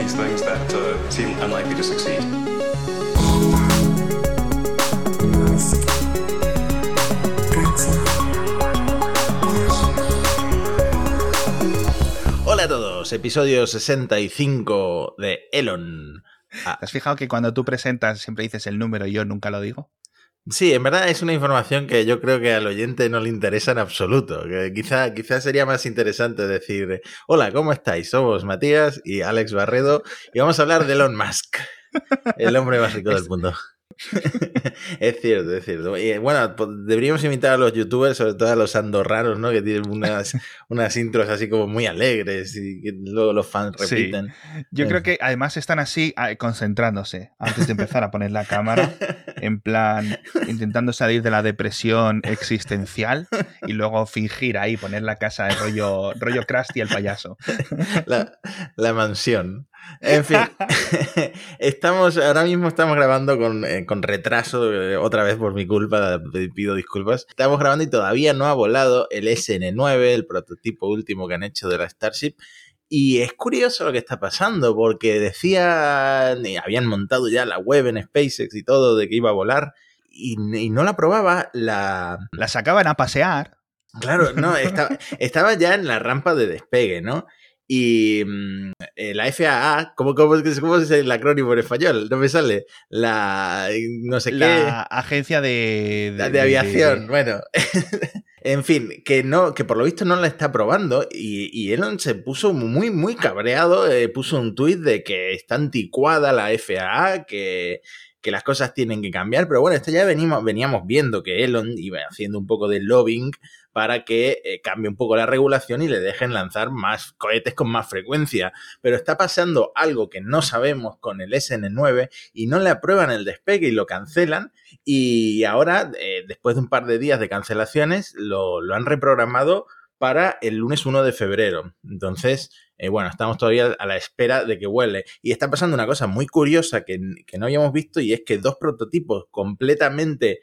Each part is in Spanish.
these things that uh, seem unlikely to succeed. Hola a todos, episodio 65 de Elon. Ah. ¿Te has fijado que cuando tú presentas siempre dices el número y yo nunca lo digo? Sí, en verdad es una información que yo creo que al oyente no le interesa en absoluto. Que quizá, quizá sería más interesante decir, hola, ¿cómo estáis? Somos Matías y Alex Barredo y vamos a hablar de Elon Musk, el hombre básico del mundo. es cierto, es cierto. Y bueno, pues, deberíamos invitar a los youtubers, sobre todo a los andorranos, ¿no? Que tienen unas, unas intros así como muy alegres y que luego los fans repiten. Yo creo que además están así ah, concentrándose antes de empezar a poner la cámara, en plan intentando salir de la depresión existencial y luego fingir ahí, poner la casa de rollo, rollo Krusty el payaso. La, la mansión. En fin, estamos, ahora mismo estamos grabando con, eh, con retraso, eh, otra vez por mi culpa, pido disculpas. Estamos grabando y todavía no ha volado el SN9, el prototipo último que han hecho de la Starship. Y es curioso lo que está pasando, porque decían, y habían montado ya la web en SpaceX y todo de que iba a volar, y, y no la probaba, la... La sacaban a pasear. Claro, no, estaba, estaba ya en la rampa de despegue, ¿no? Y mm, eh, la FAA, ¿cómo, cómo, cómo, es el acrónimo en español? No me sale. La. No sé la qué. agencia de. De, de aviación, de... bueno. en fin, que no, que por lo visto no la está probando. Y, y Elon se puso muy, muy cabreado. Eh, puso un tuit de que está anticuada la FAA, que que las cosas tienen que cambiar, pero bueno, esto ya venimos, veníamos viendo que Elon iba haciendo un poco de lobbying para que eh, cambie un poco la regulación y le dejen lanzar más cohetes con más frecuencia. Pero está pasando algo que no sabemos con el SN9 y no le aprueban el despegue y lo cancelan. Y ahora, eh, después de un par de días de cancelaciones, lo, han reprogramado para el lunes 1 de febrero. Entonces, eh, bueno, estamos todavía a la espera de que vuele. Y está pasando una cosa muy curiosa que, que no habíamos visto y es que dos prototipos completamente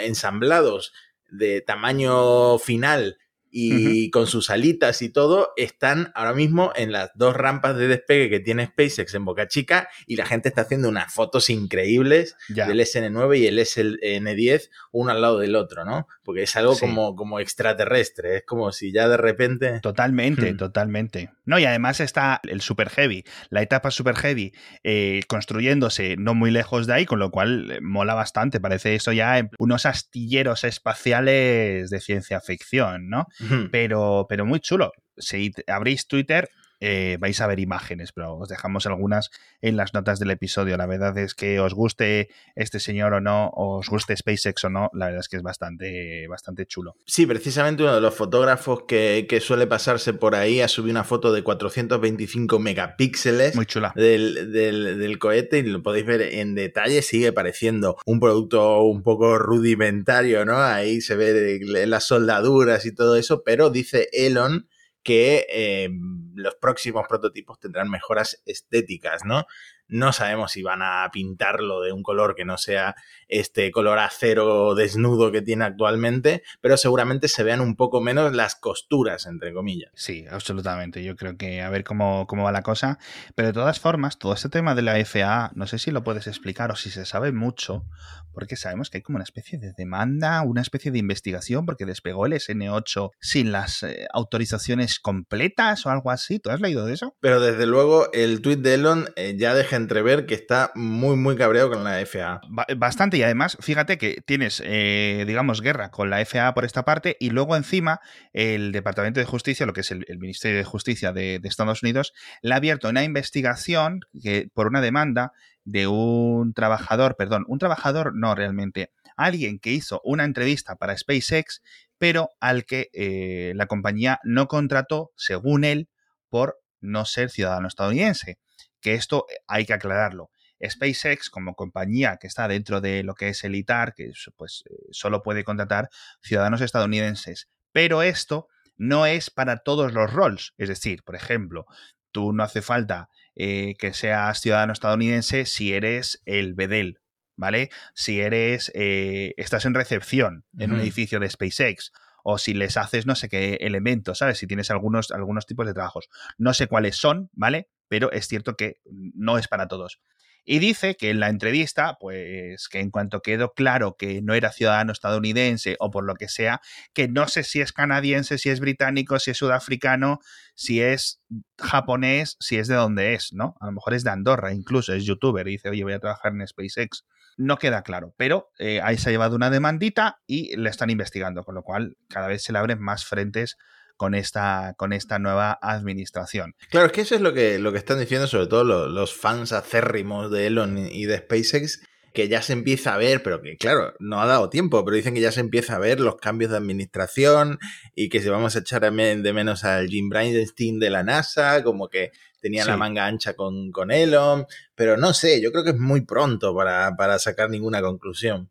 ensamblados de tamaño final y uh -huh. con sus alitas y todo, están ahora mismo en las dos rampas de despegue que tiene SpaceX en Boca Chica y la gente está haciendo unas fotos increíbles ya. del SN9 y el SN10 uno al lado del otro, ¿no? Porque es algo sí. como, como extraterrestre, es como si ya de repente... Totalmente, hmm. totalmente. No, y además está el Super Heavy, la etapa Super Heavy eh, construyéndose no muy lejos de ahí, con lo cual eh, mola bastante, parece eso ya unos astilleros espaciales de ciencia ficción, ¿no? Pero, pero muy chulo. Si abrís Twitter, eh, vais a ver imágenes, pero os dejamos algunas en las notas del episodio. La verdad es que os guste este señor o no, os guste SpaceX o no, la verdad es que es bastante, bastante chulo. Sí, precisamente uno de los fotógrafos que, que suele pasarse por ahí ha subido una foto de 425 megapíxeles Muy chula. Del, del, del cohete y lo podéis ver en detalle. Sigue pareciendo un producto un poco rudimentario, ¿no? Ahí se ve las soldaduras y todo eso, pero dice Elon que eh, los próximos prototipos tendrán mejoras estéticas, ¿no? No sabemos si van a pintarlo de un color que no sea este color acero desnudo que tiene actualmente, pero seguramente se vean un poco menos las costuras, entre comillas. Sí, absolutamente. Yo creo que a ver cómo, cómo va la cosa. Pero de todas formas, todo este tema de la FAA, no sé si lo puedes explicar o si se sabe mucho, porque sabemos que hay como una especie de demanda, una especie de investigación, porque despegó el SN8 sin las eh, autorizaciones completas o algo así. ¿Tú has leído de eso? Pero desde luego el tuit de Elon eh, ya entrever que está muy, muy cabreado con la FAA. Bastante, y además, fíjate que tienes, eh, digamos, guerra con la FAA por esta parte, y luego encima el Departamento de Justicia, lo que es el, Ministerio de Justicia de, de, Estados Unidos, le ha abierto una investigación que, por una demanda de un trabajador, perdón, un trabajador no realmente, alguien que hizo una entrevista para SpaceX, pero al que eh, la compañía no contrató, según él, por no ser ciudadano estadounidense que esto hay que aclararlo. SpaceX, como compañía que está dentro de lo que es el ITAR, que pues solo puede contratar ciudadanos estadounidenses. Pero esto no es para todos los roles. Es decir, por ejemplo, tú no hace falta eh, que seas ciudadano estadounidense si eres el Bedel, ¿vale? Si eres, eh, estás en recepción en uh -huh. un edificio de SpaceX o si les haces no sé qué elementos, ¿sabes? Si tienes algunos, algunos tipos de trabajos. No sé cuáles son, ¿vale? Pero es cierto que no es para todos. Y dice que en la entrevista, pues que en cuanto quedó claro que no era ciudadano estadounidense o por lo que sea, que no sé si es canadiense, si es británico, si es sudafricano, si es japonés, si es de dónde es, ¿no? A lo mejor es de Andorra, incluso es youtuber dice, oye, voy a trabajar en SpaceX. No queda claro, pero eh, ahí se ha llevado una demandita y le están investigando, con lo cual cada vez se le abren más frentes con esta, con esta nueva administración. Claro, es que eso es lo que, lo que están diciendo sobre todo los, fans acérrimos de Elon y de SpaceX, que ya se empieza a ver, pero que claro, no ha dado tiempo, pero dicen que ya se empieza a ver los cambios de administración y que se vamos a echar de menos al Jim Bridenstine de la NASA, como que tenía la manga ancha con, con, Elon, pero no sé, yo creo que es muy pronto para, para sacar ninguna conclusión.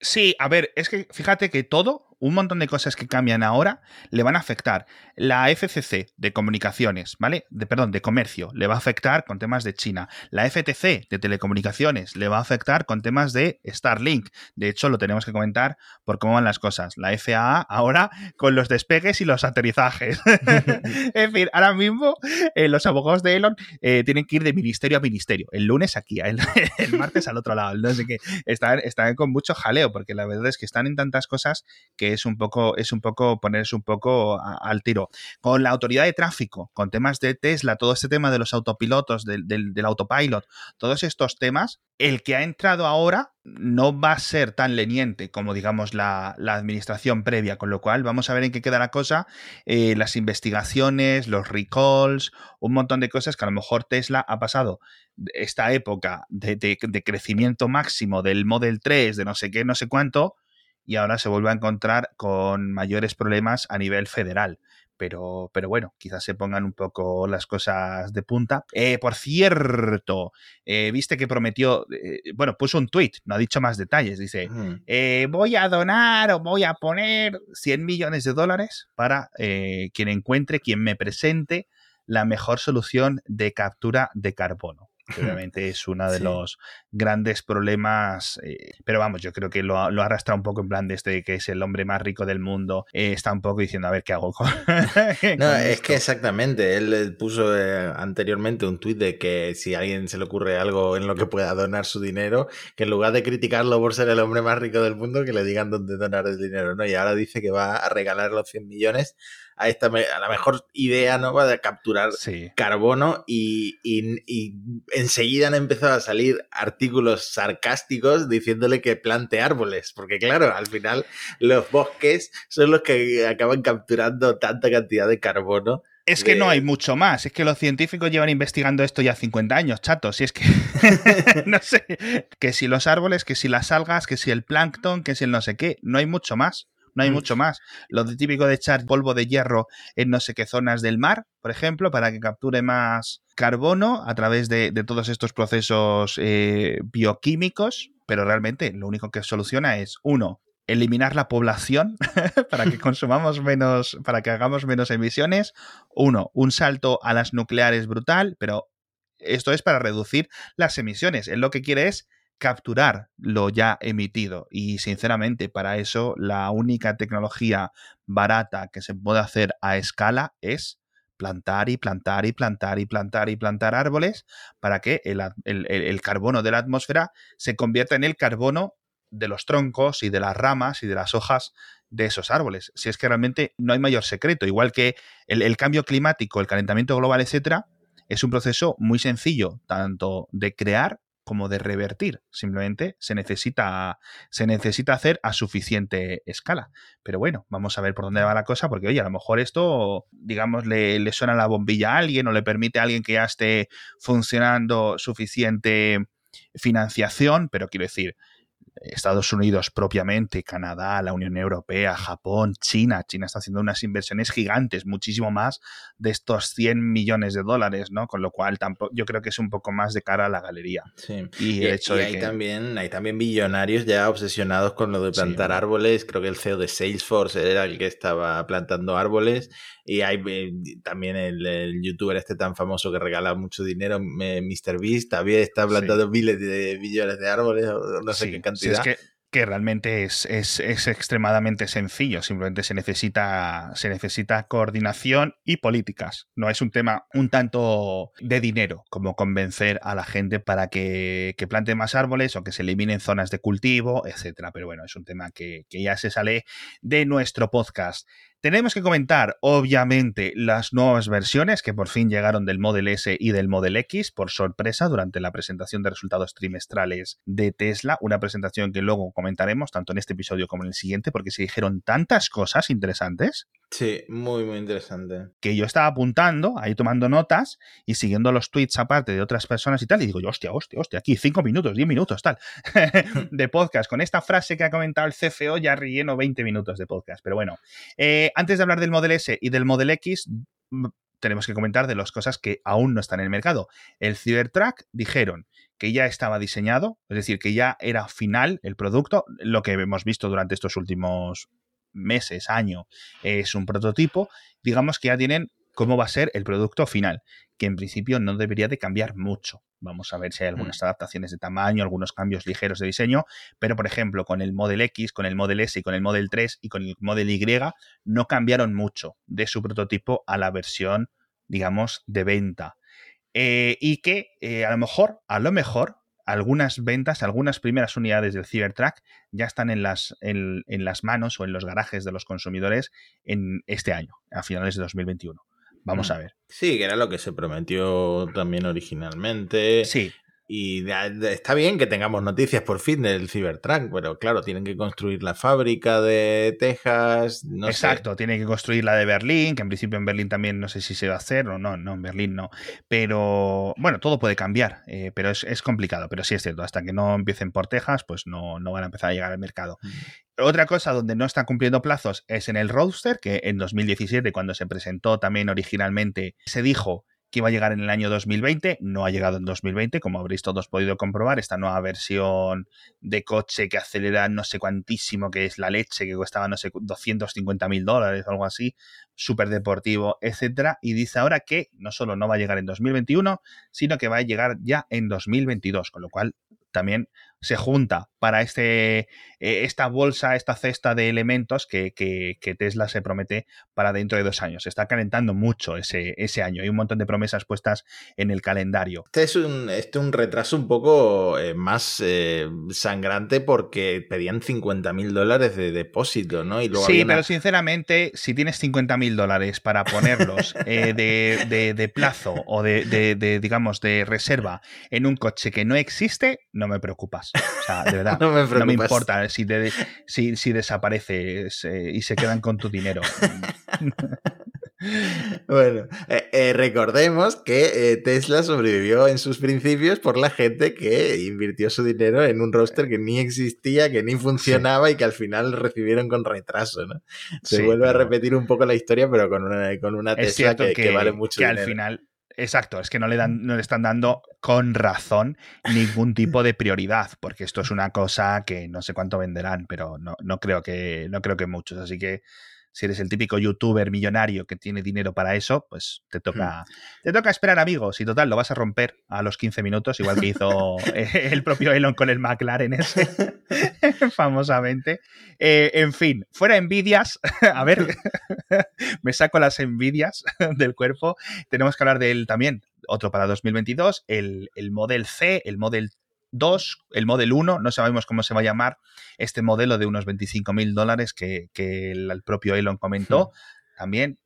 Sí, a ver, es que fíjate que todo, un montón de cosas que cambian ahora le van a afectar. La FCC de comunicaciones, ¿vale? De, perdón, de comercio, le va a afectar con temas de China. La FTC de telecomunicaciones le va a afectar con temas de Starlink. De hecho, lo tenemos que comentar por cómo van las cosas. La FAA ahora con los despegues y los aterrizajes. es decir, ahora mismo eh, los abogados de Elon eh, tienen que ir de ministerio a ministerio. El lunes aquí, el, martes al otro lado. No sé. Están, están con mucho jaleo porque la verdad es que están en tantas cosas que es un poco, es un poco ponerse un poco al tiro. Con la autoridad de tráfico, con temas de Tesla, todo este tema de los autopilotos, del, del, autopilot, todos estos temas, el que ha entrado ahora no va a ser tan leniente como, digamos, la, administración previa, con lo cual vamos a ver en qué queda la cosa, eh, las investigaciones, los recalls, un montón de cosas que a lo mejor Tesla ha pasado esta época de, de crecimiento máximo del Model 3, de no sé qué, no sé cuánto, y ahora se vuelve a encontrar con mayores problemas a nivel federal. Pero, pero bueno, quizás se pongan un poco las cosas de punta. Eh, por cierto, eh, viste que prometió, eh, bueno, puso un tweet, no ha dicho más detalles, dice, voy a donar o voy a poner 100 millones de dólares para quien encuentre, quien me presente la mejor solución de captura de carbono obviamente es uno de los grandes problemas, eh, pero vamos, yo creo que lo, lo, arrastra un poco en plan de este que es el hombre más rico del mundo, eh, está un poco diciendo a ver qué hago con... no, es que exactamente, él puso eh, anteriormente un tuit de que si a alguien se le ocurre algo en lo que pueda donar su dinero, que en lugar de criticarlo por ser el hombre más rico del mundo, que le digan dónde donar el dinero, ¿no? Y ahora dice que va a regalar los 100 millones a esta a la mejor idea nueva de capturar carbono y, y, enseguida han empezado a salir artículos sarcásticos diciéndole que plante árboles, porque claro, al final los bosques son los que acaban capturando tanta cantidad de carbono. Es que no hay mucho más. Es que los científicos llevan investigando esto ya 50 años, chato. Si es que. no sé. Que si los árboles, que si las algas, que si el plancton, que si el no sé qué. No hay mucho más no hay mucho más. Lo típico de echar polvo de hierro en no sé qué zonas del mar, por ejemplo, para que capture más carbono a través de, todos estos procesos eh, bioquímicos, pero realmente lo único que soluciona es, uno, eliminar la población para que consumamos menos, para que hagamos menos emisiones. Uno, un salto a las nucleares brutal, pero esto es para reducir las emisiones. Él lo que quiere es capturar lo ya emitido. Y sinceramente, para eso la única tecnología barata que se puede hacer a escala es plantar y plantar y plantar y plantar y plantar árboles para que el, carbono de la atmósfera se convierta en el carbono de los troncos y de las ramas y de las hojas de esos árboles. Si es que realmente no hay mayor secreto, igual que el, el cambio climático, el calentamiento global, etcétera, es un proceso muy sencillo, tanto de crear como de revertir. Simplemente se necesita, se necesita hacer a suficiente escala. Pero bueno, vamos a ver por dónde va la cosa, porque oye, a lo mejor esto, digamos, le, le suena la bombilla a alguien o le permite a alguien que ya esté funcionando suficiente financiación, pero quiero decir, Estados Unidos propiamente, Canadá, la Unión Europea, Japón, China. China está haciendo unas inversiones gigantes, muchísimo más de estos 100 millones de dólares, ¿no? Con lo cual tampoco, yo creo que es un poco más de cara a la galería. Sí. Y, el hecho de hay también hay también billonarios ya obsesionados con lo de plantar árboles. Creo que el CEO de Salesforce era el que estaba plantando árboles. Y hay eh, también el, youtuber este tan famoso que regala mucho dinero, MrBeast, también está plantando miles de billones de árboles, no sé qué cantidad. Es que que realmente es, es, es, extremadamente sencillo. Simplemente se necesita, se necesita coordinación y políticas. No es un tema un tanto de dinero como convencer a la gente para que, que plante más árboles o que se eliminen zonas de cultivo, etcétera. Pero bueno, es un tema que, que ya se sale de nuestro podcast. Tenemos que comentar, obviamente, las nuevas versiones que por fin llegaron del Model S y del Model X por sorpresa durante la presentación de resultados trimestrales de Tesla, una presentación que luego comentaremos tanto en este episodio como en el siguiente porque se dijeron tantas cosas interesantes. Sí, muy, muy interesante. Que yo estaba apuntando, ahí tomando notas y siguiendo los tweets aparte de otras personas y tal, y digo yo, hostia, hostia, hostia, aquí cinco minutos, diez minutos, tal, de podcast. Con esta frase que ha comentado el CFO ya relleno 20 minutos de podcast. Pero bueno, eh, antes de hablar del Model S y del Model X, tenemos que comentar de las cosas que aún no están en el mercado. El Cybertruck dijeron que ya estaba diseñado, es decir, que ya era final el producto, lo que hemos visto durante estos últimos meses, año, es un prototipo, digamos que ya tienen cómo va a ser el producto final, que en principio no debería de cambiar mucho. Vamos a ver si hay algunas mm. adaptaciones de tamaño, algunos cambios ligeros de diseño, pero por ejemplo con el Model X, con el Model S y con el Model 3 y con el Model Y no cambiaron mucho de su prototipo a la versión, digamos, de venta. Eh, y que eh, a lo mejor, a lo mejor, algunas ventas, algunas primeras unidades del Cybertruck ya están en las, en, las manos o en los garajes de los consumidores en este año, a finales de 2021. Vamos mm. a ver. Sí, que era lo que se prometió también originalmente. Sí. Y está bien que tengamos noticias por fin del Cybertruck, pero claro, tienen que construir la fábrica de Texas. No Exacto, tienen que construir la de Berlín, que en principio en Berlín también no sé si se va a hacer o no, no, en Berlín no. Pero bueno, todo puede cambiar, eh, pero es, complicado. Pero sí es cierto, hasta que no empiecen por Texas, pues no, no van a empezar a llegar al mercado. Mm. Otra cosa donde no están cumpliendo plazos es en el Roadster, que en 2017, cuando se presentó también originalmente, se dijo que iba a llegar en el año 2020, no ha llegado en 2020, como habréis todos podido comprobar, esta nueva versión de coche que acelera no sé cuantísimo, que es la leche, que costaba no sé 250 mil dólares o algo así, súper deportivo, etcétera, y dice ahora que no solo no va a llegar en 2021, sino que va a llegar ya en 2022, con lo cual también se junta para este, eh, esta bolsa, esta cesta de elementos que, Tesla se promete para dentro de dos años. Se está calentando mucho ese, ese año. Hay un montón de promesas puestas en el calendario. Este es un, este un retraso un poco eh, más eh, sangrante porque pedían 50 mil dólares de depósito, ¿no? Y sí, pero sinceramente, si tienes 50 mil dólares para ponerlos de, plazo o de, digamos, de reserva en un coche que no existe, no me preocupas. O sea, de verdad, no, me importa si, si, desapareces eh, y se quedan con tu dinero. Bueno, eh, eh, recordemos que Tesla sobrevivió en sus principios por la gente que invirtió su dinero en un roster que ni existía, que ni funcionaba y que al final recibieron con retraso, ¿no? Se vuelve a repetir un poco la historia, pero con una, con una Tesla que, vale mucho que al final Exacto, es que no le, dan, no le están dando con razón ningún tipo de prioridad, porque esto es una cosa que no sé cuánto venderán, pero no, no, creo, que, no creo que muchos. Así que si eres el típico youtuber millonario que tiene dinero para eso, pues te toca, hmm. te toca esperar, amigos. Y total, lo vas a romper a los 15 minutos, igual que hizo el propio Elon con el McLaren ese, famosamente. Eh, en fin, fuera envidias, a ver, me saco las envidias del cuerpo. Tenemos que hablar de él también, otro para 2022, el, el Model C, el Model 2, el Model 1, no sabemos cómo se va a llamar este modelo de unos 25 mil dólares que, el, propio Elon comentó. Hmm. También.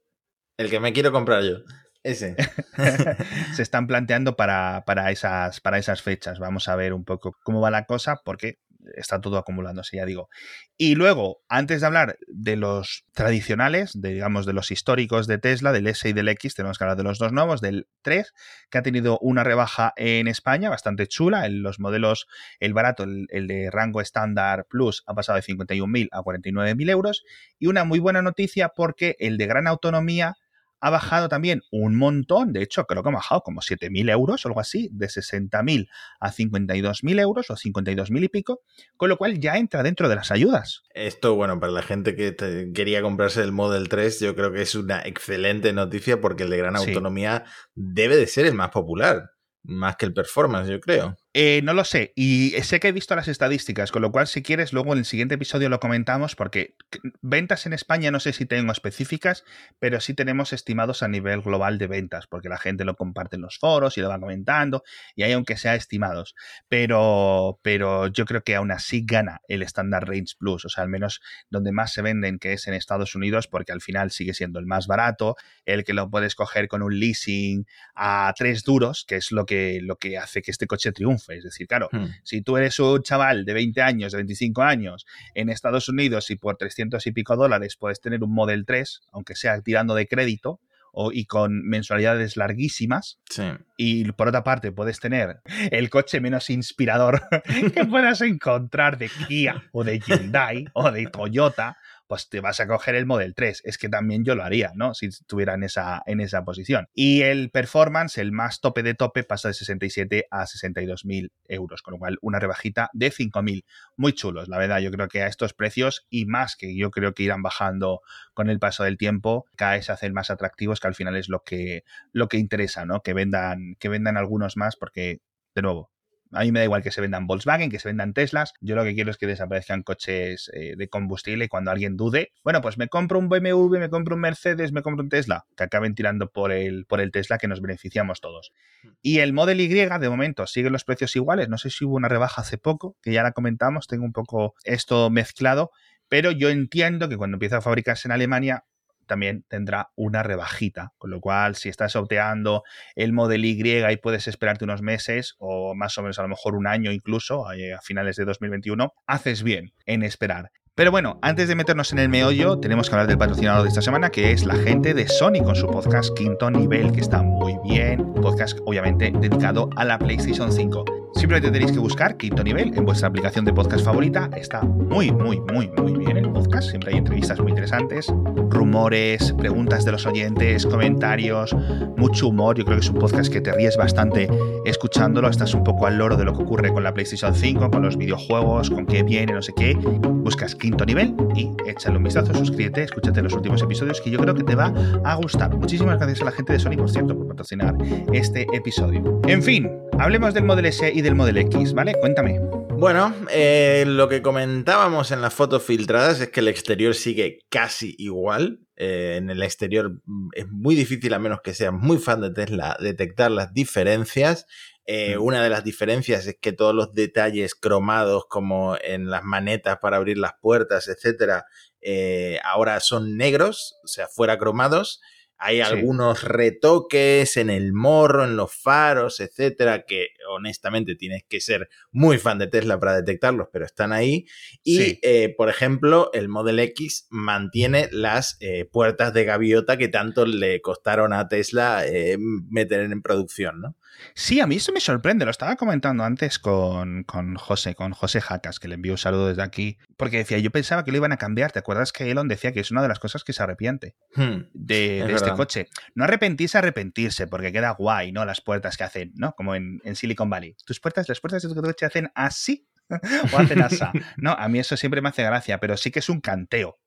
El que me quiero comprar yo. Ese. se están planteando para, para, esas, para esas fechas. Vamos a ver un poco cómo va la cosa, porque está todo acumulándose, ya digo. Y luego, antes de hablar de los tradicionales, de, digamos, de los históricos de Tesla, del S y del X, tenemos que hablar de los dos nuevos, del 3, que ha tenido una rebaja en España bastante chula. En los modelos, el barato, el, el de rango estándar Plus, ha pasado de 51.000 a 49.000 euros. Y una muy buena noticia porque el de gran autonomía ha bajado también un montón, de hecho creo que ha bajado como 7.000 euros o algo así, de 60.000 a 52.000 euros o 52.000 y pico, con lo cual ya entra dentro de las ayudas. Esto, bueno, para la gente que quería comprarse el Model 3, yo creo que es una excelente noticia porque el de gran autonomía debe de ser el más popular, más que el Performance, yo creo. Eh, no lo sé, y sé que he visto las estadísticas, con lo cual si quieres luego en el siguiente episodio lo comentamos, porque ventas en España no sé si tengo específicas, pero sí tenemos estimados a nivel global de ventas, porque la gente lo comparte en los foros y lo va comentando, y hay aunque sea estimados, pero, pero yo creo que aún así gana el Standard Range Plus, o sea, al menos donde más se venden, que es en Estados Unidos, porque al final sigue siendo el más barato, el que lo puedes coger con un leasing a tres duros, que es lo que, lo que hace que este coche triunfe es decir, claro, hmm. si tú eres un chaval de 20 años, de 25 años en Estados Unidos y por 300 y pico dólares puedes tener un Model 3, aunque sea tirando de crédito, o, y con mensualidades larguísimas. Y por otra parte, puedes tener el coche menos inspirador que puedas encontrar de Kia o de Hyundai o de Toyota pues te vas a coger el Model 3. Es que también yo lo haría, ¿no? Si estuviera en esa, en esa posición. Y el performance, el más tope de tope, pasa de 67 a 62 mil euros, con lo cual una rebajita de 5 mil. Muy chulos, la verdad. Yo creo que a estos precios y más que yo creo que irán bajando con el paso del tiempo, cada vez se hacen más atractivos, que al final es lo que, lo que interesa, ¿no? Que vendan, que vendan algunos más, porque, de nuevo, a mí me da igual que se vendan Volkswagen, que se vendan Teslas. Yo lo que quiero es que desaparezcan coches eh, de combustible y cuando alguien dude, bueno, pues me compro un BMW, me compro un Mercedes, me compro un Tesla, que acaben tirando por el, por el Tesla que nos beneficiamos todos. Y el Model Y, de momento, siguen los precios iguales. No sé si hubo una rebaja hace poco, que ya la comentamos, tengo un poco esto mezclado, pero yo entiendo que cuando empieza a fabricarse en Alemania, también tendrá una rebajita. Con lo cual, si estás opteando el Model Y y puedes esperarte unos meses o más o menos a lo mejor un año incluso, eh, a finales de 2021, haces bien en esperar. Pero bueno, antes de meternos en el meollo, tenemos que hablar del patrocinador de esta semana, que es la gente de Sony con su podcast Quinto Nivel, que está muy bien. Podcast, obviamente, dedicado a la PlayStation 5. Simplemente tenéis que buscar Quinto Nivel en vuestra aplicación de podcast favorita. Está muy, muy, muy, muy bien el podcast. Siempre hay entrevistas muy interesantes, rumores, preguntas de los oyentes, comentarios, mucho humor. Yo creo que es un podcast que te ríes bastante escuchándolo. Estás un poco al loro de lo que ocurre con la PlayStation 5, con los videojuegos, con qué viene, no sé qué. Buscas Quinto Nivel y échale un vistazo, suscríbete, escúchate los últimos episodios que yo creo que te va a gustar. Muchísimas gracias a la gente de Sony, por cierto, por patrocinar este episodio. En fin, hablemos del Model S y del Model X, ¿vale? Cuéntame. Bueno, eh, lo que comentábamos en las fotos filtradas es que el exterior sigue casi igual. Eh, en el exterior mm, es muy difícil, a menos que seas muy fan de Tesla, detectar las diferencias. Eh, una de las diferencias es que todos los detalles cromados, como en las manetas para abrir las puertas, etcétera, ahora son negros, o sea, fuera cromados. Hay algunos retoques en el morro, en los faros, etcétera, que honestamente tienes que ser muy fan de Tesla para detectarlos, pero están ahí. Y, eh, por ejemplo, el Model X mantiene las eh, puertas de gaviota que tanto le costaron a Tesla eh, meter en producción, ¿no? Sí, a mí eso me sorprende. Lo estaba comentando antes con, con José, con José Jacas, que le envío un saludo desde aquí, porque decía, yo pensaba que lo iban a cambiar. ¿Te acuerdas que Elon decía que es una de las cosas que se arrepiente hmm, de, este coche? No arrepentirse, arrepentirse, porque queda guay, ¿no? Las puertas que hacen, ¿no? Como en, Silicon Valley. Tus puertas, las puertas de tu coche hacen así o hacen así. No, a mí eso siempre me hace gracia, pero sí que es un canteo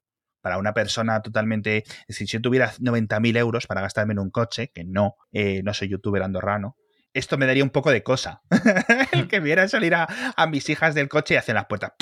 para una persona totalmente. Si yo tuviera 90.000 euros para gastarme en un coche, que no, eh, no soy youtuber andorrano, esto me daría un poco de cosa. el que viera salir a, mis hijas del coche y hacen las puertas.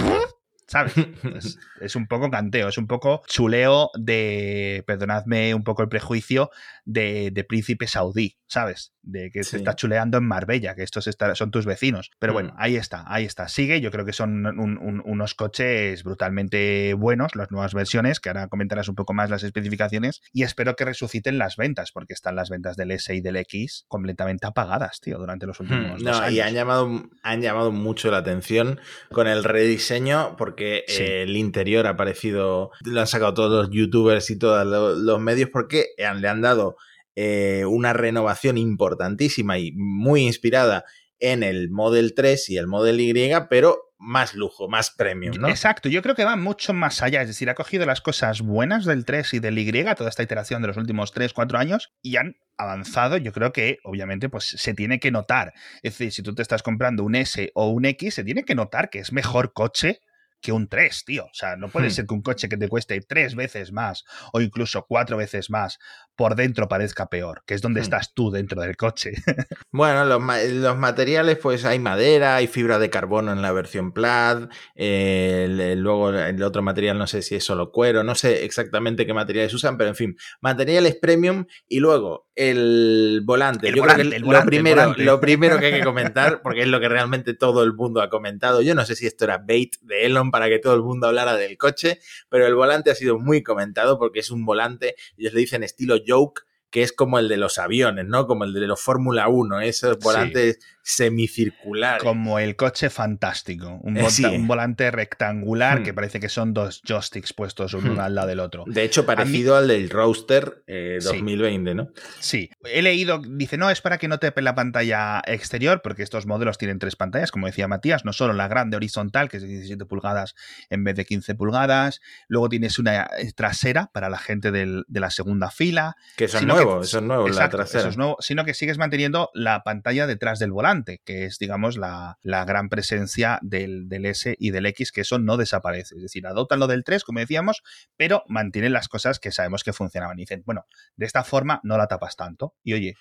¿Sabes? Es, un poco canteo, es un poco chuleo de, perdonadme un poco el prejuicio, de, de príncipe saudí, ¿sabes? De que se está chuleando en Marbella, que estos son tus vecinos. Pero bueno, mm. ahí está, ahí está. Sigue, yo creo que son unos coches brutalmente buenos, las nuevas versiones, que ahora comentarás un poco más las especificaciones, y espero que resuciten las ventas, porque están las ventas del S y del X completamente apagadas, tío, durante los hmm, últimos no, Y han llamado, han llamado mucho la atención con el rediseño, porque el interior ha parecido, lo han sacado todos los youtubers y todos los medios, porque le han dado eh, una renovación importantísima y muy inspirada en el Model 3 y el Model Y, pero más lujo, más premium, ¿no? Exacto, yo creo que va mucho más allá, es decir, ha cogido las cosas buenas del 3 y del Y, toda esta iteración de los últimos 3, 4 años, y han avanzado, yo creo que obviamente pues se tiene que notar, es decir, si tú te estás comprando un S o un X, se tiene que notar que es mejor coche que un 3, tío. O sea, no puede Hmm. ser que un coche que te cueste tres veces más o incluso cuatro veces más por dentro parezca peor, que es donde Hmm. estás tú dentro del coche. Bueno, los, ma- los materiales, pues hay madera, hay fibra de carbono en la versión Plaid, eh, el- el- luego el otro material no sé si es solo cuero, no sé exactamente qué materiales usan, pero en fin, materiales premium y luego el volante. El Yo volante, creo que el lo, volante, primero, volante. lo primero que hay que comentar, porque es lo que realmente todo el mundo ha comentado, yo no sé si esto era bait de Elon para que todo el mundo hablara del coche, pero el volante ha sido muy comentado porque es un volante, ellos le dicen estilo joke, que es como el de los aviones, ¿no? Como el de los Fórmula 1, esos volantes semicirculares. Como el coche fantástico. Un, Eh, volta- sí. un volante rectangular que parece que son dos joysticks puestos uno Hmm. al lado del otro. De hecho, parecido al del Roadster eh, Sí. 2020, ¿no? Sí, he leído, dice, no, es para que no te la pantalla exterior, porque estos modelos tienen tres pantallas, como decía Matías, no solo la grande horizontal, que es de 17 pulgadas en vez de 15 pulgadas, luego tienes una eh, trasera para la gente del- de la segunda fila. Que eso es que- nuevo, eso es nuevo, Exacto, la trasera. eso es nuevo, sino que sigues manteniendo la pantalla detrás del volante, que es, digamos, la, la gran presencia del, del S y del X, que eso no desaparece. Es decir, adoptan lo del 3, como decíamos, pero mantienen las cosas que sabemos que funcionaban. Y dicen, bueno, de esta forma no la tapas tanto. Y oye,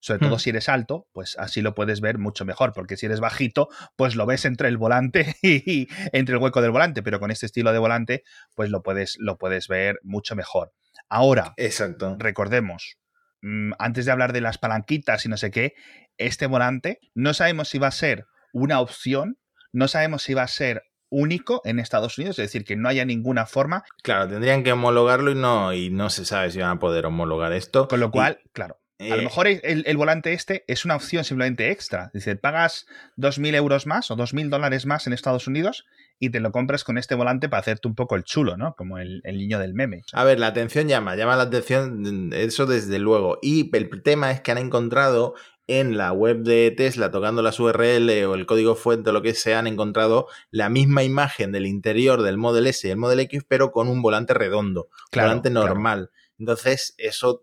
sobre todo Hmm. si eres alto, pues así lo puedes ver mucho mejor, porque si eres bajito, pues lo ves entre el volante y entre el hueco del volante, pero con este estilo de volante, pues lo puedes, lo puedes ver mucho mejor. Ahora, Exacto. recordemos, mm, antes de hablar de las palanquitas y no sé qué, este volante no sabemos si va a ser una opción, no sabemos si va a ser único en Estados Unidos, es decir, que no haya ninguna forma, Claro, tendrían que homologarlo y no, y no se sabe si van a poder homologar esto. con lo Y, cual, claro, a lo eh, mejor el, el volante este es una opción simplemente extra. Decir, pagas 2.000 euros más o 2.000 dólares más en Estados Unidos y te lo compras con este volante para hacerte un poco el chulo, ¿no? Como el, el niño del meme. A ver, la atención llama, llama la atención, eso desde luego. Y el tema es que han encontrado en la web de Tesla, tocando las URL o el código fuente o lo que sea, han encontrado la misma imagen del interior del Model S y el Model X, pero con un volante redondo, Claro, volante claro. normal. Entonces, eso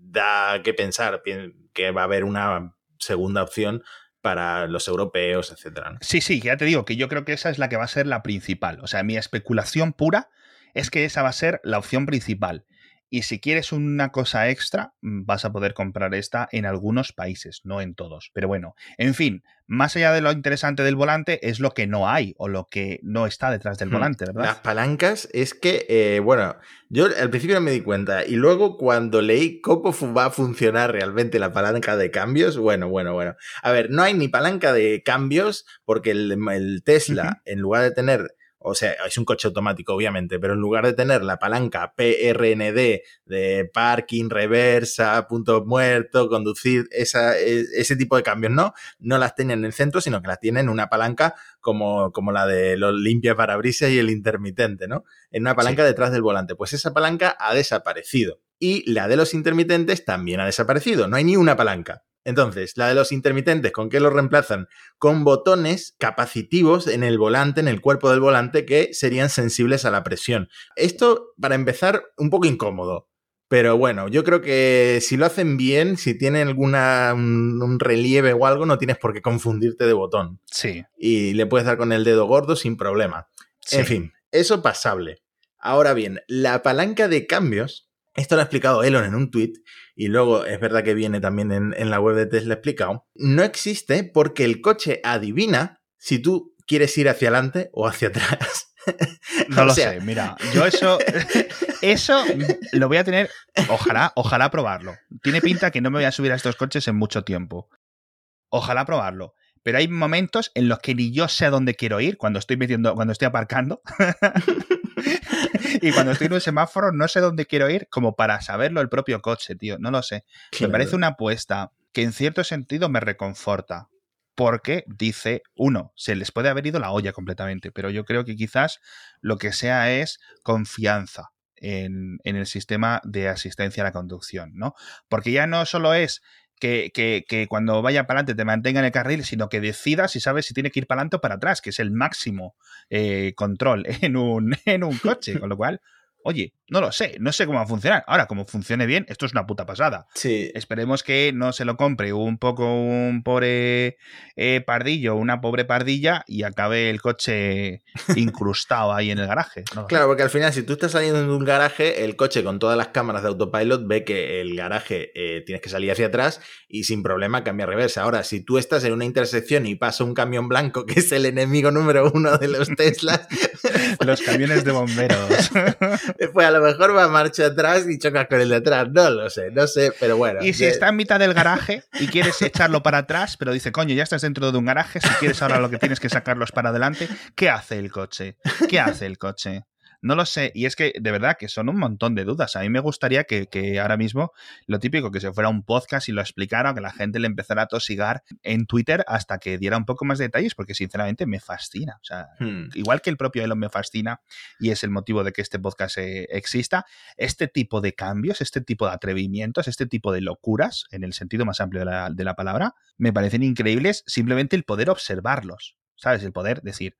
da que pensar que va a haber una segunda opción para los europeos, etcétera. ¿no? Sí, sí, ya te digo que yo creo que esa es la que va a ser la principal. O sea, mi especulación pura es que esa va a ser la opción principal. Y si quieres una cosa extra, mm, vas a poder comprar esta en algunos países, no en todos. Pero bueno, en fin, más allá de lo interesante del volante, es lo que no hay o lo que no está detrás del Hmm. volante, Las ¿verdad? palancas es que, eh, bueno, yo al principio no me di cuenta y luego cuando leí cómo va a funcionar realmente la palanca de cambios, bueno, bueno, bueno. A ver, no hay ni palanca de cambios porque el, el Tesla, en lugar de tener, o sea, es un coche automático obviamente, pero en lugar de tener la palanca PRND de parking, reversa, punto muerto, conducir, esa, e- ese tipo de cambios, ¿no? No las tienen en el centro, sino que las tienen en una palanca como, como la de los limpia parabrisas y el intermitente, ¿no? En una palanca detrás del volante. Pues esa palanca ha desaparecido. Y la de los intermitentes también ha desaparecido. No hay ni una palanca. Entonces, la de los intermitentes, ¿con qué lo reemplazan? Con botones capacitivos en el volante, en el cuerpo del volante, que serían sensibles a la presión. Esto, para empezar, un poco incómodo. Pero bueno, yo creo que si lo hacen bien, si tienen alguna un, un relieve o algo, no tienes por qué confundirte de botón. Sí. Y le puedes dar con el dedo gordo sin problema. sí. En fin, eso pasable. Ahora bien, la palanca de cambios, esto lo ha explicado Elon en un tweet, y luego es verdad que viene también en, en la web de Tesla explicado, no existe porque el coche adivina si tú quieres ir hacia adelante o hacia atrás. No lo sea, sé, mira, yo eso, eso lo voy a tener, ojalá, ojalá probarlo. Tiene pinta que no me voy a subir a estos coches en mucho tiempo. Ojalá probarlo. Pero hay momentos en los que ni yo sé a dónde quiero ir cuando estoy metiendo, cuando estoy aparcando. y cuando estoy en un semáforo no sé dónde quiero ir como para saberlo el propio coche, tío. No lo sé. Me parece una apuesta que en cierto sentido me reconforta. Porque dice, uno, se les puede haber ido la olla completamente, pero yo creo que quizás lo que sea es confianza en, en el sistema de asistencia a la conducción, ¿no? Porque ya no solo es que, que, que, cuando vaya para adelante te mantenga en el carril, sino que decida si sabes si tiene que ir para adelante o para atrás, que es el máximo eh, control en un, en un coche. Con lo cual, Oye, no lo sé, no sé cómo va a funcionar. Ahora, como funcione bien, esto es una puta pasada. Sí. Esperemos que no se lo compre un poco un pobre eh, pardillo, una pobre pardilla y acabe el coche incrustado ahí en el garaje. ¿no? Claro, porque al final, si tú estás saliendo de un garaje, el coche con todas las cámaras de autopilot ve que el garaje eh, tienes que salir hacia atrás y sin problema cambia reversa. Ahora, si tú estás en una intersección y pasa un camión blanco, que es el enemigo número uno de los Teslas, Los camiones de bomberos. pues a lo mejor va marcha atrás y chocas con el de atrás. No lo sé, no sé, pero bueno. Y si de- está en mitad del garaje y quieres echarlo para atrás, pero dice, coño, ya estás dentro de un garaje, si quieres ahora lo que tienes que sacarlos para adelante, ¿qué hace el coche? ¿Qué hace el coche? No lo sé, y es que de verdad que son un montón de dudas. A mí me gustaría que, que ahora mismo lo típico, que se fuera un podcast y lo explicara, que la gente le empezara a tosigar en Twitter hasta que diera un poco más de detalles, porque sinceramente me fascina. O sea, Hmm. igual que el propio Elon me fascina y es el motivo de que este podcast eh, exista, este tipo de cambios, este tipo de atrevimientos, este tipo de locuras, en el sentido más amplio de la, de la palabra, me parecen increíbles simplemente el poder observarlos, ¿sabes? El poder decir,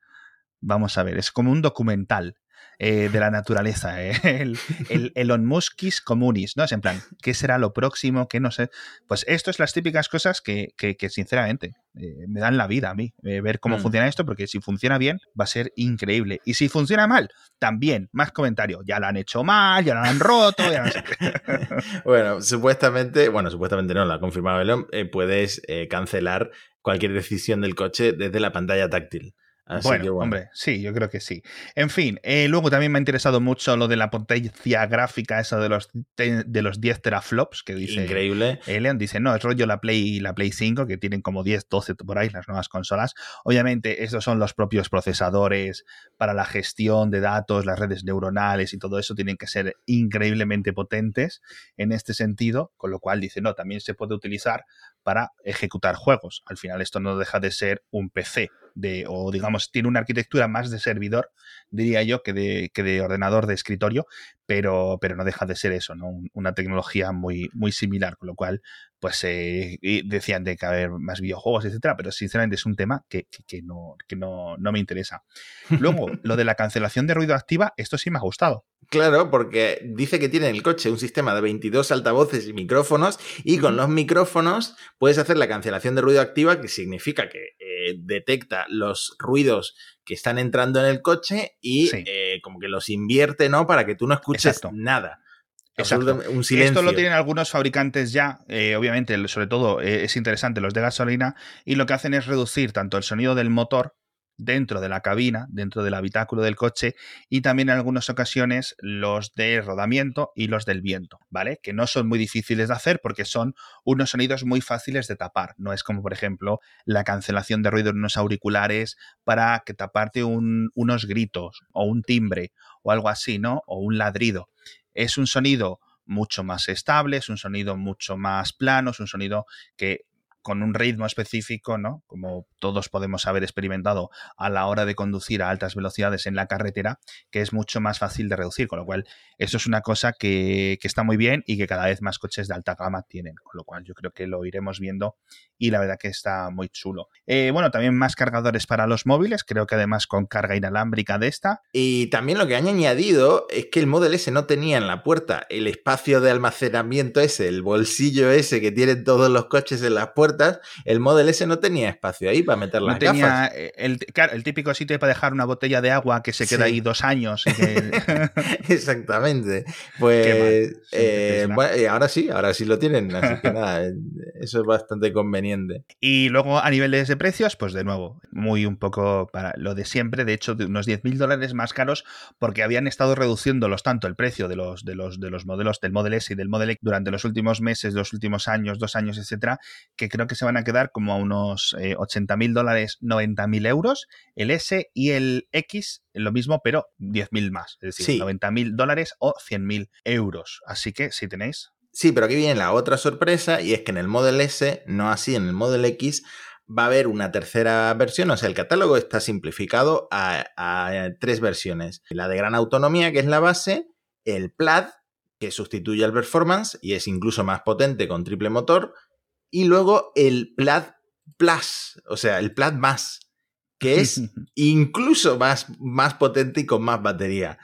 vamos a ver, es como un documental. Eh, de la naturaleza, eh, el, el Elon Muskis Communis, ¿no? Es en plan, ¿qué será lo próximo? ¿Qué no sé? Pues esto es las típicas cosas que, que, que, sinceramente, eh, me dan la vida a mí, ver cómo Mm. funciona esto, porque si funciona bien, va a ser increíble. Y si funciona mal, también, más comentario, ya lo han hecho mal, ya lo han roto, ya no sé qué. Bueno, supuestamente, bueno, supuestamente no, lo ha confirmado Elon, puedes cancelar cualquier decisión del coche desde la pantalla táctil. Así bueno, que bueno. hombre, sí, yo creo que sí. En fin, eh, luego también me ha interesado mucho lo de la potencia gráfica, esa de los, de los 10 teraflops, que dice Increíble. Leon dice, no, es rollo la Play, la Play 5, que tienen como 10, 12 por ahí, las nuevas consolas. Obviamente, estos son los propios procesadores para la gestión de datos, las redes neuronales y todo eso tienen que ser increíblemente potentes en este sentido, con lo cual dice, no, también se puede utilizar para ejecutar juegos. Al final esto no deja de ser un PC, de, o digamos, tiene una arquitectura más de servidor, diría yo, que de, que de ordenador de escritorio, pero, pero no deja de ser eso, ¿no? Un- una tecnología muy, muy similar, con lo cual, pues eh, decían de que haber más videojuegos, etcétera, pero sinceramente es un tema que, que- que no, que no, no me interesa. Luego, lo de la cancelación de ruido activa, esto sí me ha gustado. Claro, porque dice que tiene en el coche un sistema de 22 altavoces y micrófonos y con los micrófonos puedes hacer la cancelación de ruido activa, que significa que eh, detecta los ruidos que están entrando en el coche y Sí. eh, como que los invierte, ¿no? Para que tú no escuches Exacto. nada. Exacto. Un silencio. Esto lo tienen algunos fabricantes ya, eh, obviamente, sobre todo eh, es interesante los de gasolina, y lo que hacen es reducir tanto el sonido del motor dentro de la cabina, dentro del habitáculo del coche, y también en algunas ocasiones los de rodamiento y los del viento, ¿vale? Que no son muy difíciles de hacer porque son unos sonidos muy fáciles de tapar. No es como, por ejemplo, la cancelación de ruido en unos auriculares para que taparte un- unos gritos o un timbre o algo así, ¿no? O un ladrido es un sonido mucho más estable, es un sonido mucho más plano, es un sonido que con un ritmo específico, ¿no? Como todos podemos haber experimentado a la hora de conducir a altas velocidades en la carretera, que es mucho más fácil de reducir, con lo cual eso es una cosa que, está muy bien y que cada vez más coches de alta gama tienen, con lo cual yo creo que lo iremos viendo y la verdad que está muy chulo. Eh, bueno, también más cargadores para los móviles, creo que además con carga inalámbrica de esta, Y también lo que han añadido es que el Model S no tenía en la puerta el espacio de almacenamiento ese, el bolsillo ese que tienen todos los coches en las puertas. El Model S no tenía espacio ahí para meter las no tenía gafas. eh, el, claro, el típico sitio para dejar una botella de agua que se queda Sí. ahí dos años. y que- Exactamente. Pues. Sí, eh, bueno, ahora sí, ahora sí lo tienen. Así que nada, eso es bastante conveniente. y luego a niveles de precios, pues de nuevo, muy un poco para lo de siempre, de hecho, de unos 10.000 dólares más caros porque habían estado reduciéndolos tanto el precio de los, de los, de los modelos del Model S y del Model X durante los últimos meses, los últimos años, dos años, etcétera, que creo que se van a quedar como a unos eh, 80.000 dólares, 90.000 euros, el S y el X lo mismo, pero 10.000 más, es decir, Sí. 90.000 dólares o 100.000 euros. Así que si tenéis Sí, pero aquí viene la otra sorpresa y es que en el Model S, no así en el Model X, va a haber una tercera versión. O sea, el catálogo está simplificado a, a tres versiones. La de gran autonomía, que es la base, el Plaid, que sustituye al Performance y es incluso más potente con triple motor, y luego el Plaid Plus, o sea, el Plaid más, que es incluso más, más potente y con más batería.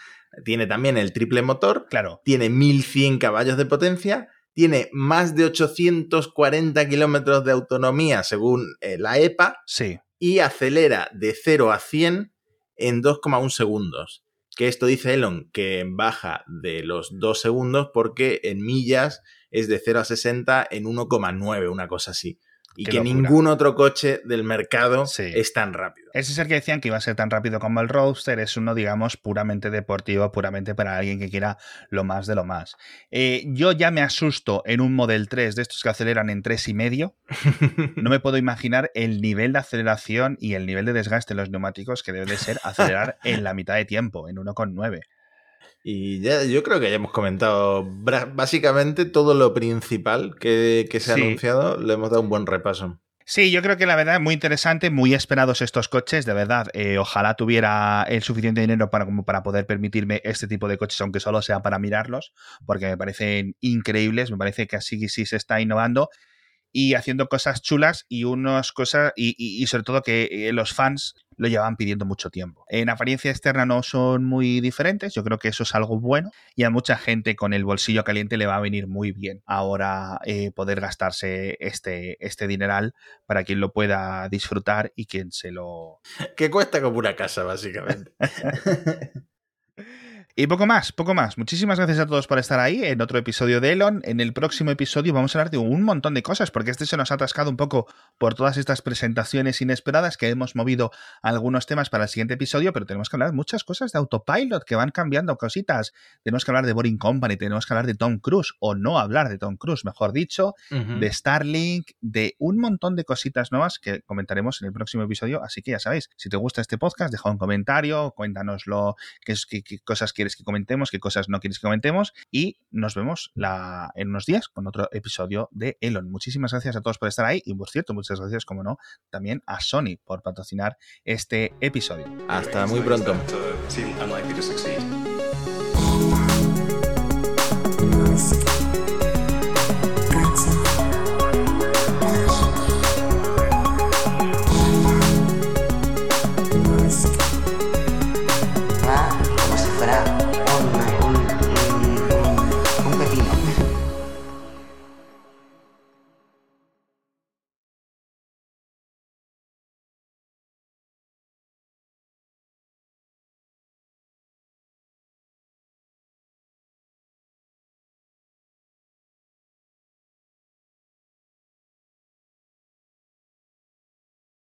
tiene también el triple motor, Claro. tiene 1100 caballos de potencia, tiene más de 840 kilómetros de autonomía según eh, la EPA Sí. y acelera de 0 a 100 en 2,1 segundos. Que esto dice Elon que baja de los 2 segundos porque en millas es de 0 a 60 en 1,9, una cosa así. Y Qué que locura. ningún otro coche del mercado Sí. es tan rápido. Ese es el que decían que iba a ser tan rápido como el Roadster. Es uno, digamos, puramente deportivo, puramente para alguien que quiera lo más de lo más. Eh, yo ya me asusto en un Model 3 de estos que aceleran en tres y medio. No me puedo imaginar el nivel de aceleración y el nivel de desgaste en los neumáticos que debe de ser acelerar en la mitad de tiempo, en 1,9. Y ya, yo creo que ya hemos comentado básicamente todo lo principal que, que se ha Sí. anunciado, le hemos dado un buen repaso. Sí, yo creo que la verdad muy interesante, muy esperados estos coches, de verdad. eh, ojalá tuviera el suficiente dinero para, como para poder permitirme este tipo de coches, aunque solo sea para mirarlos, porque me parecen increíbles, me parece que así sí se está innovando y haciendo cosas chulas y unas cosas y, y- y sobre todo que eh, los fans lo llevan pidiendo mucho tiempo. En apariencia externa no son muy diferentes, yo creo que eso es algo bueno y a mucha gente con el bolsillo caliente le va a venir muy bien ahora eh, poder gastarse este, este dineral para quien lo pueda disfrutar y quien se lo... Que cuesta como una casa, básicamente. Y poco más, poco más. Muchísimas gracias a todos por estar ahí en otro episodio de Elon. En el próximo episodio vamos a hablar de un montón de cosas, porque este se nos ha atascado un poco por todas estas presentaciones inesperadas que hemos movido algunos temas para el siguiente episodio, pero tenemos que hablar muchas cosas de autopilot que van cambiando cositas. Tenemos que hablar de Boring Company, tenemos que hablar de Tom Cruise, o no hablar de Tom Cruise, mejor dicho, de Starlink, de un montón de cositas nuevas que comentaremos en el próximo episodio. Así que ya sabéis, si te gusta este podcast, deja un comentario, cuéntanoslo, qué, qué- qué cosas quieres que comentemos, qué cosas no quieres que comentemos. Y nos vemos la, en unos días con otro episodio de Elon. Muchísimas gracias a todos por estar ahí y, por cierto, muchas gracias, como no, también a Sony por patrocinar este episodio. Hasta muy pronto.